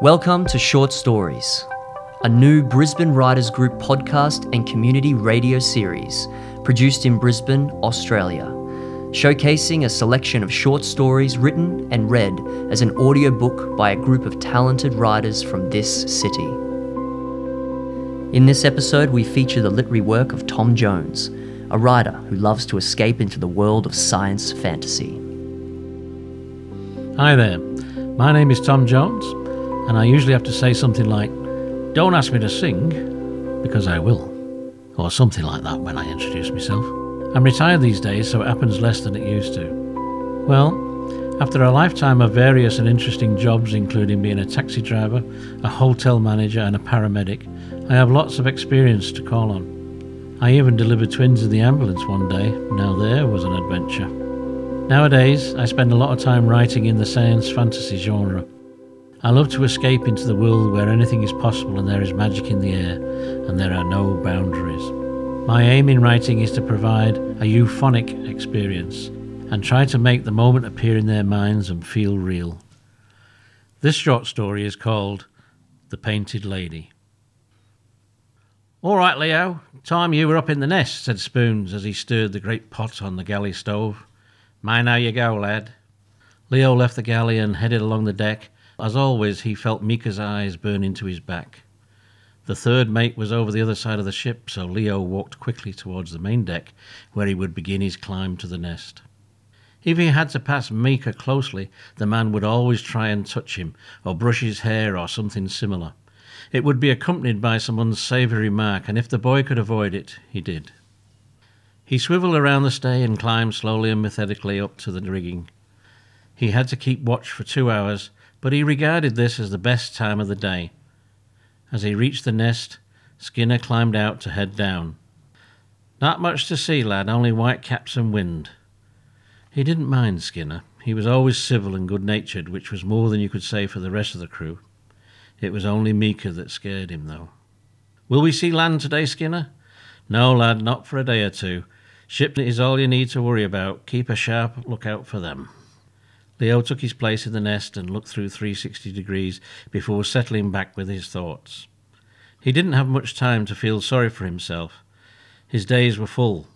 Welcome to Short Stories, a new Brisbane Writers Group podcast and community radio series produced in Brisbane, Australia, showcasing a selection of short stories written and read as an audiobook by a group of talented writers from this city. In this episode, we feature the literary work of Tom Jones, a writer who loves to escape into the world of science fantasy. Hi there, my name is Tom Jones, and I usually have to say something like, Don't ask me to sing, because I will, or something like that when I introduce myself. I'm retired these days, so it happens less than it used to. Well, after a lifetime of various and interesting jobs, including being a taxi driver, a hotel manager, and a paramedic, I have lots of experience to call on. I even delivered twins in the ambulance one day. Now, there was an adventure. Nowadays, I spend a lot of time writing in the science fantasy genre. I love to escape into the world where anything is possible and there is magic in the air and there are no boundaries. My aim in writing is to provide a euphonic experience and try to make the moment appear in their minds and feel real. This short story is called The Painted Lady. All right, Leo, time you were up in the nest, said Spoons as he stirred the great pot on the galley stove. Mind how you go, lad. Leo left the galley and headed along the deck. As always, he felt Mika's eyes burn into his back. The third mate was over the other side of the ship, so Leo walked quickly towards the main deck, where he would begin his climb to the nest. If he had to pass Mika closely, the man would always try and touch him, or brush his hair, or something similar. It would be accompanied by some unsavoury remark, and if the boy could avoid it, he did. He swiveled around the stay and climbed slowly and methodically up to the rigging. He had to keep watch for two hours, but he regarded this as the best time of the day. As he reached the nest, Skinner climbed out to head down. Not much to see, lad, only white caps and wind. He didn't mind Skinner. He was always civil and good natured, which was more than you could say for the rest of the crew. It was only Mika that scared him, though. Will we see land today, Skinner? No, lad, not for a day or two. Ship is all you need to worry about. Keep a sharp lookout for them. Leo took his place in the nest and looked through 360 degrees before settling back with his thoughts. He didn't have much time to feel sorry for himself. His days were full.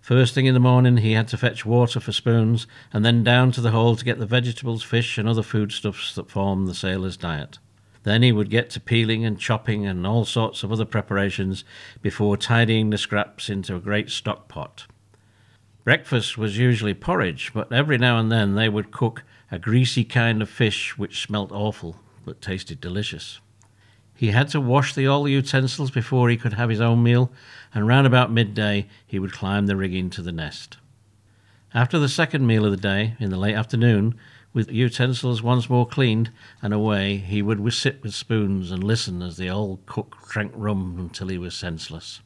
First thing in the morning, he had to fetch water for spoons, and then down to the hole to get the vegetables, fish, and other foodstuffs that form the sailor's diet. Then he would get to peeling and chopping and all sorts of other preparations before tidying the scraps into a great stock pot. Breakfast was usually porridge, but every now and then they would cook a greasy kind of fish which smelt awful but tasted delicious. He had to wash the, all the utensils before he could have his own meal, and round about midday he would climb the rigging to the nest. After the second meal of the day, in the late afternoon, with utensils once more cleaned and away, he would sit with spoons and listen as the old cook drank rum until he was senseless.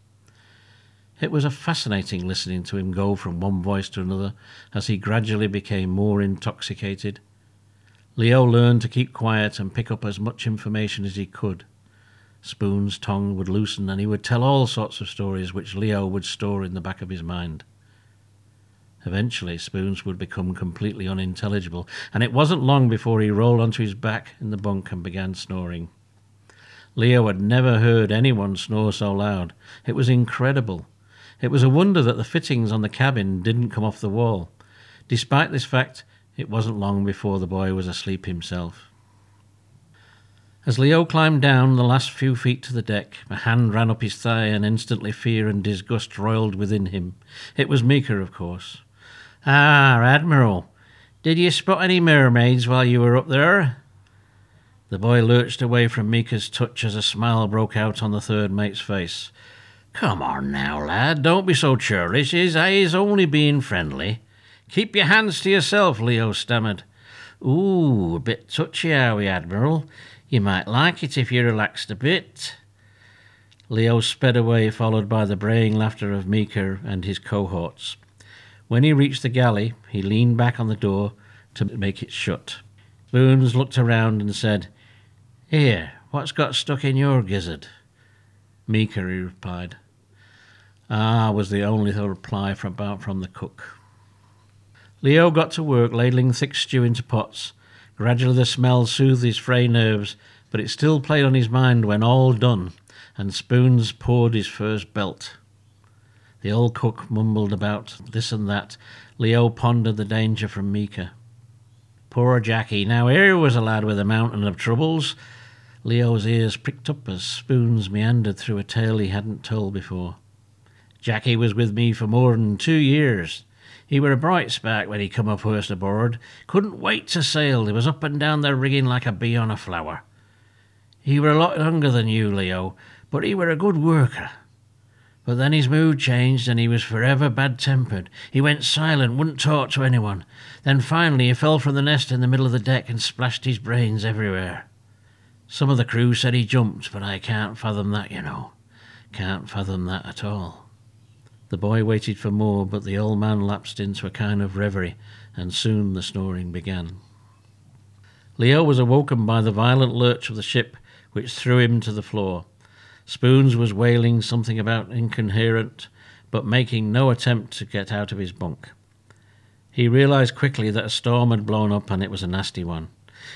It was a fascinating listening to him go from one voice to another as he gradually became more intoxicated. Leo learned to keep quiet and pick up as much information as he could. Spoon's tongue would loosen and he would tell all sorts of stories which Leo would store in the back of his mind. Eventually, Spoons would become completely unintelligible, and it wasn't long before he rolled onto his back in the bunk and began snoring. Leo had never heard anyone snore so loud. It was incredible. It was a wonder that the fittings on the cabin didn't come off the wall. Despite this fact, it wasn't long before the boy was asleep himself. As Leo climbed down the last few feet to the deck, a hand ran up his thigh, and instantly fear and disgust roiled within him. It was Mika, of course. Ah, Admiral, did you spot any mermaids while you were up there? The boy lurched away from Mika's touch as a smile broke out on the third mate's face. Come on now, lad, don't be so churlish. His eyes only being friendly. Keep your hands to yourself, Leo stammered. Ooh, a bit touchy, are we, Admiral? You might like it if you relaxed a bit. Leo sped away, followed by the braying laughter of Meeker and his cohorts. When he reached the galley, he leaned back on the door to make it shut. Spoons looked around and said, Here, what's got stuck in your gizzard? Meeker, he replied. Ah, was the only reply from, about from the cook. Leo got to work ladling thick stew into pots, Gradually the smell soothed his fray nerves, but it still played on his mind when all done, and Spoons poured his first belt. The old cook mumbled about this and that. Leo pondered the danger from Meeker. Poor Jackie. Now here was a lad with a mountain of troubles. Leo's ears pricked up as Spoons meandered through a tale he hadn't told before. Jackie was with me for more than two years. He were a bright spark when he come up first aboard. Couldn't wait to sail. He was up and down the rigging like a bee on a flower. He were a lot younger than you, Leo, but he were a good worker. But then his mood changed and he was forever bad tempered. He went silent, wouldn't talk to anyone. Then finally he fell from the nest in the middle of the deck and splashed his brains everywhere. Some of the crew said he jumped, but I can't fathom that, you know. Can't fathom that at all. The boy waited for more, but the old man lapsed into a kind of reverie, and soon the snoring began. Leo was awoken by the violent lurch of the ship, which threw him to the floor. Spoons was wailing something about incoherent, but making no attempt to get out of his bunk. He realized quickly that a storm had blown up, and it was a nasty one.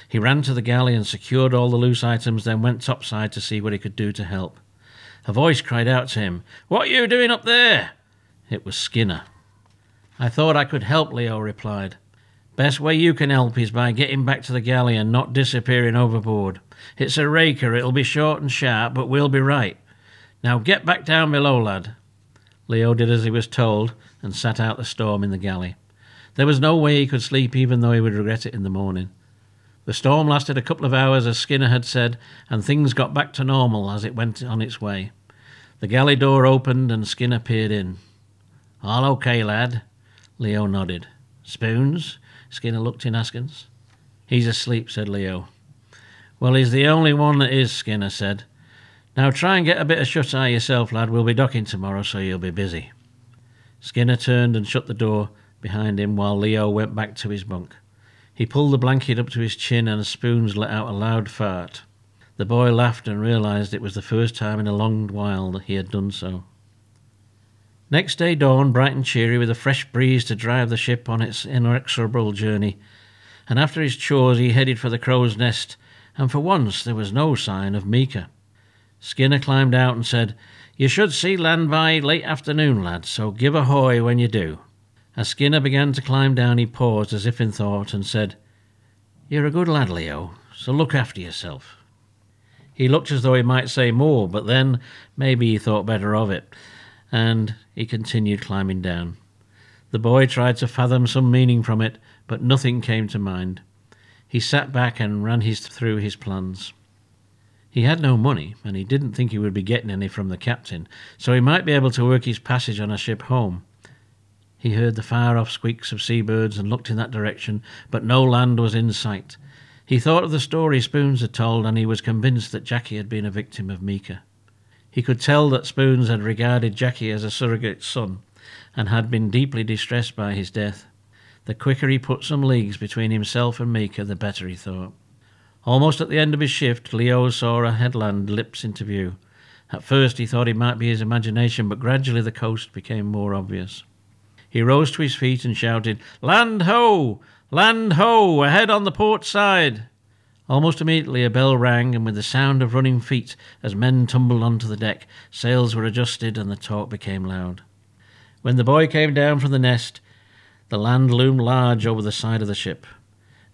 He ran to the galley and secured all the loose items, then went topside to see what he could do to help. A voice cried out to him, What are you doing up there? It was Skinner. I thought I could help, Leo replied. Best way you can help is by getting back to the galley and not disappearing overboard. It's a raker, it'll be short and sharp, but we'll be right. Now get back down below, lad. Leo did as he was told and sat out the storm in the galley. There was no way he could sleep, even though he would regret it in the morning. The storm lasted a couple of hours, as Skinner had said, and things got back to normal as it went on its way. The galley door opened and Skinner peered in. All okay, lad? Leo nodded. Spoons? Skinner looked in askance. He's asleep, said Leo. Well, he's the only one that is, Skinner said. Now try and get a bit of shut eye yourself, lad. We'll be docking tomorrow, so you'll be busy. Skinner turned and shut the door behind him while Leo went back to his bunk. He pulled the blanket up to his chin and Spoons let out a loud fart. The boy laughed and realized it was the first time in a long while that he had done so. Next day dawned bright and cheery with a fresh breeze to drive the ship on its inexorable journey, and after his chores he headed for the crow's nest, and for once there was no sign of Meeker. Skinner climbed out and said, You should see land by late afternoon, lad, so give a hoy when you do. As Skinner began to climb down, he paused as if in thought and said, You're a good lad, Leo, so look after yourself. He looked as though he might say more, but then maybe he thought better of it and he continued climbing down. The boy tried to fathom some meaning from it, but nothing came to mind. He sat back and ran his through his plans. He had no money, and he didn't think he would be getting any from the captain, so he might be able to work his passage on a ship home. He heard the far off squeaks of seabirds and looked in that direction, but no land was in sight. He thought of the story Spoons had told, and he was convinced that Jackie had been a victim of Meeker. He could tell that Spoons had regarded Jackie as a surrogate son and had been deeply distressed by his death. The quicker he put some leagues between himself and Meeker, the better, he thought. Almost at the end of his shift, Leo saw a headland lips into view. At first he thought it might be his imagination, but gradually the coast became more obvious. He rose to his feet and shouted, Land ho! Land ho! Ahead on the port side! Almost immediately a bell rang, and with the sound of running feet as men tumbled onto the deck, sails were adjusted and the talk became loud. When the boy came down from the nest, the land loomed large over the side of the ship.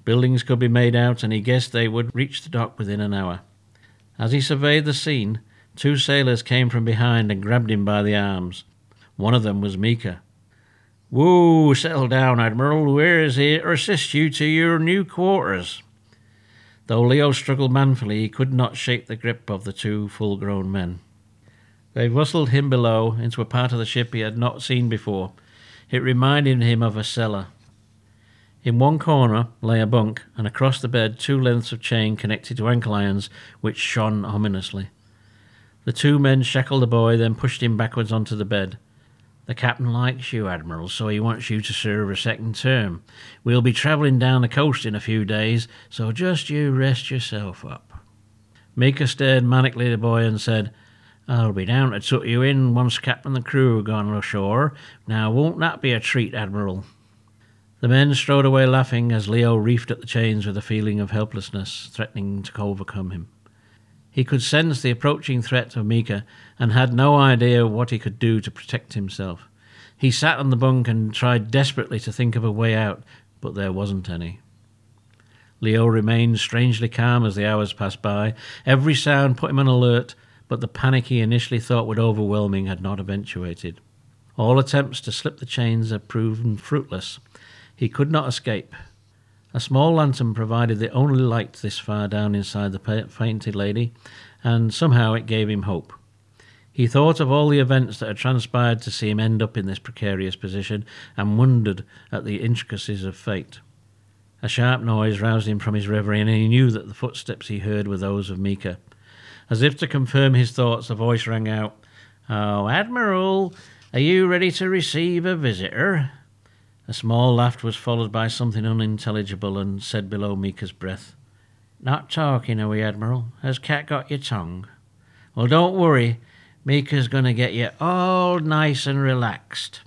Buildings could be made out, and he guessed they would reach the dock within an hour. As he surveyed the scene, two sailors came from behind and grabbed him by the arms. One of them was Meeker. Whoa, settle down, Admiral. We're here to assist you to your new quarters. Though Leo struggled manfully, he could not shake the grip of the two full grown men. They rustled him below into a part of the ship he had not seen before. It reminded him of a cellar. In one corner lay a bunk, and across the bed two lengths of chain connected to ankle irons, which shone ominously. The two men shackled the boy, then pushed him backwards onto the bed. The captain likes you, Admiral, so he wants you to serve a second term. We'll be travelling down the coast in a few days, so just you rest yourself up. Meeker stared manically at the boy and said, I'll be down to tuck you in once Captain and the crew are gone ashore. Now, won't that be a treat, Admiral? The men strode away laughing as Leo reefed at the chains with a feeling of helplessness threatening to overcome him. He could sense the approaching threat of Mika and had no idea what he could do to protect himself. He sat on the bunk and tried desperately to think of a way out, but there wasn't any. Leo remained strangely calm as the hours passed by. Every sound put him on alert, but the panic he initially thought would overwhelm him had not eventuated. All attempts to slip the chains had proven fruitless. He could not escape. A small lantern provided the only light this far down inside the Painted Lady, and somehow it gave him hope. He thought of all the events that had transpired to see him end up in this precarious position, and wondered at the intricacies of fate. A sharp noise roused him from his reverie, and he knew that the footsteps he heard were those of Mika. As if to confirm his thoughts, a voice rang out, Oh, Admiral, are you ready to receive a visitor? A small laugh was followed by something unintelligible and said below Mika's breath, Not talking, are we, Admiral? Has Cat got your tongue? Well, don't worry. Mika's going to get you all nice and relaxed.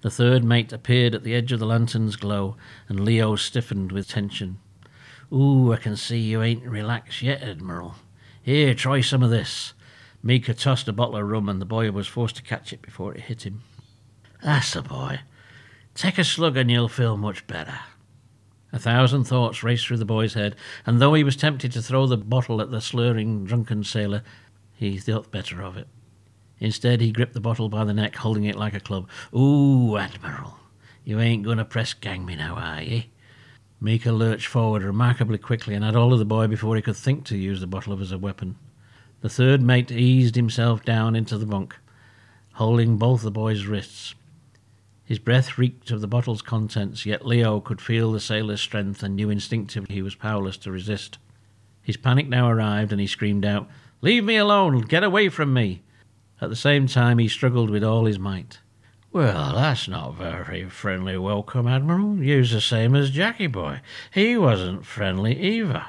The third mate appeared at the edge of the lantern's glow, and Leo stiffened with tension. Ooh, I can see you ain't relaxed yet, Admiral. Here, try some of this. Mika tossed a bottle of rum, and the boy was forced to catch it before it hit him. That's a boy. Take a slug, and you'll feel much better. A thousand thoughts raced through the boy's head, and though he was tempted to throw the bottle at the slurring, drunken sailor, he thought better of it. Instead, he gripped the bottle by the neck, holding it like a club. Ooh, Admiral, you ain't going to press gang me now, are ye? Mika lurched forward remarkably quickly and had hold of the boy before he could think to use the bottle as a weapon. The third mate eased himself down into the bunk, holding both the boy's wrists. His breath reeked of the bottle's contents, yet Leo could feel the sailor's strength and knew instinctively he was powerless to resist. His panic now arrived, and he screamed out, Leave me alone! Get away from me! At the same time, he struggled with all his might. Well, that's not very friendly welcome, Admiral. You's the same as Jackie boy. He wasn't friendly either.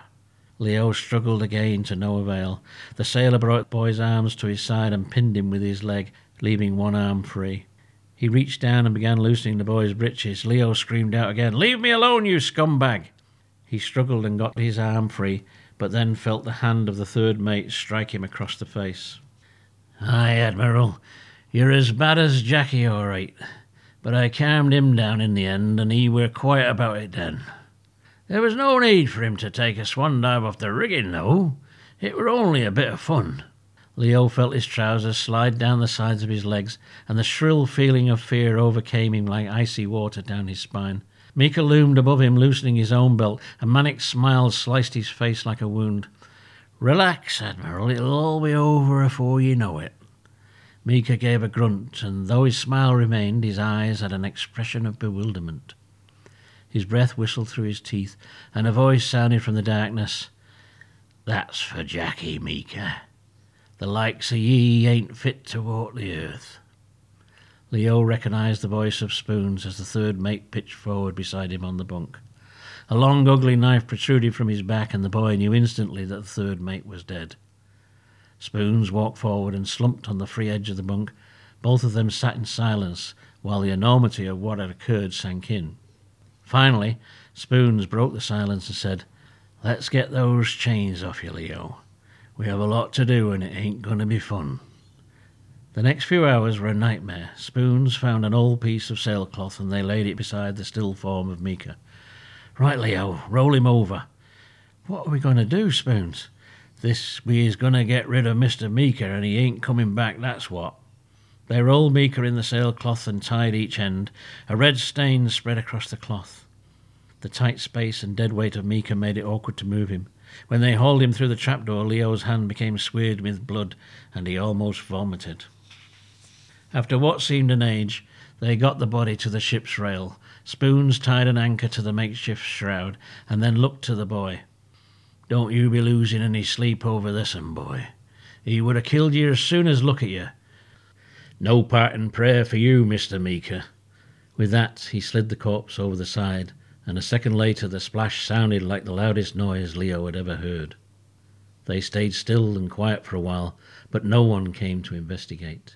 Leo struggled again to no avail. The sailor brought the boy's arms to his side and pinned him with his leg, leaving one arm free. He reached down and began loosening the boy's breeches. Leo screamed out again, Leave me alone, you scumbag! He struggled and got his arm free, but then felt the hand of the third mate strike him across the face. Aye, Admiral, you're as bad as Jackie, all right. But I calmed him down in the end, and he were quiet about it then. There was no need for him to take a swan dive off the rigging, though. It were only a bit of fun. Leo felt his trousers slide down the sides of his legs, and the shrill feeling of fear overcame him like icy water down his spine. Mika loomed above him, loosening his own belt. A manic smile sliced his face like a wound. Relax, Admiral, it'll all be over afore you know it. Mika gave a grunt, and though his smile remained, his eyes had an expression of bewilderment. His breath whistled through his teeth, and a voice sounded from the darkness. That's for Jackie, Mika. The likes of ye ain't fit to walk the earth. Leo recognized the voice of Spoons as the third mate pitched forward beside him on the bunk. A long, ugly knife protruded from his back, and the boy knew instantly that the third mate was dead. Spoons walked forward and slumped on the free edge of the bunk. Both of them sat in silence while the enormity of what had occurred sank in. Finally, Spoons broke the silence and said, Let's get those chains off you, Leo. We have a lot to do and it ain't going to be fun. The next few hours were a nightmare. Spoons found an old piece of sailcloth and they laid it beside the still form of Mika. Right, Leo, roll him over. What are we going to do, Spoons? This we is going to get rid of Mr. Mika, and he ain't coming back, that's what. They rolled Mika in the sailcloth and tied each end. A red stain spread across the cloth. The tight space and dead weight of Mika made it awkward to move him. When they hauled him through the trapdoor, Leo's hand became smeared with blood, and he almost vomited. After what seemed an age, they got the body to the ship's rail, Spoons tied an anchor to the makeshift shroud, and then looked to the boy. Don't you be losing any sleep over this un, boy. He would have killed you as soon as look at you. No parting prayer for you, Mr. Meeker. With that, he slid the corpse over the side, and a second later the splash sounded like the loudest noise Leo had ever heard. They stayed still and quiet for a while, but no one came to investigate.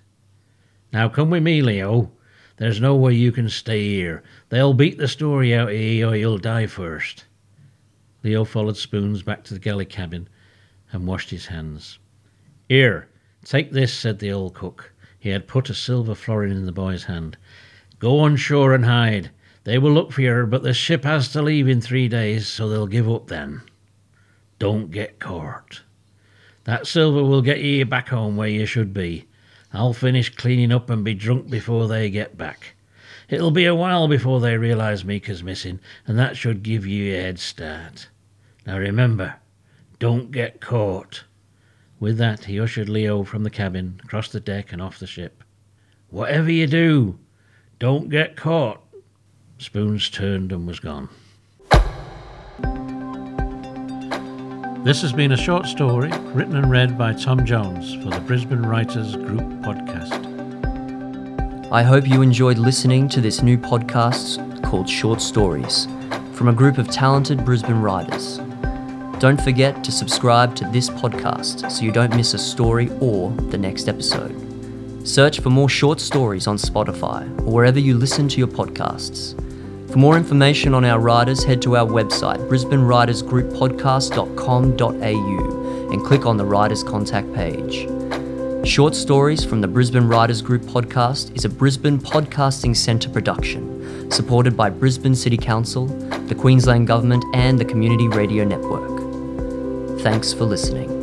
Now come with me, Leo. There's no way you can stay here. They'll beat the story out of you or you'll die first. Leo followed Spoons back to the galley cabin and washed his hands. Here, take this, said the old cook. He had put a silver florin in the boy's hand. Go on shore and hide. They will look for you, but the ship has to leave in three days, so they'll give up then. Don't get caught. That silver will get you back home where you should be. I'll finish cleaning up and be drunk before they get back. It'll be a while before they realise Mika's missing, and that should give you a head start. Now remember, don't get caught. With that, he ushered Leo from the cabin, across the deck, and off the ship. Whatever you do, don't get caught. Spoons turned and was gone. This has been a short story written and read by Tom Jones for the Brisbane Writers Group podcast. I hope you enjoyed listening to this new podcast called Short Stories from a group of talented Brisbane writers. Don't forget to subscribe to this podcast so you don't miss a story or the next episode. Search for more short stories on Spotify or wherever you listen to your podcasts. For more information on our writers, head to our website, brisbanewritersgrouppodcast.com.au, and click on the Writers Contact page. Short Stories from the Brisbane Writers Group podcast is a Brisbane Podcasting Centre production, supported by Brisbane City Council, the Queensland Government, and the Community Radio Network. Thanks for listening.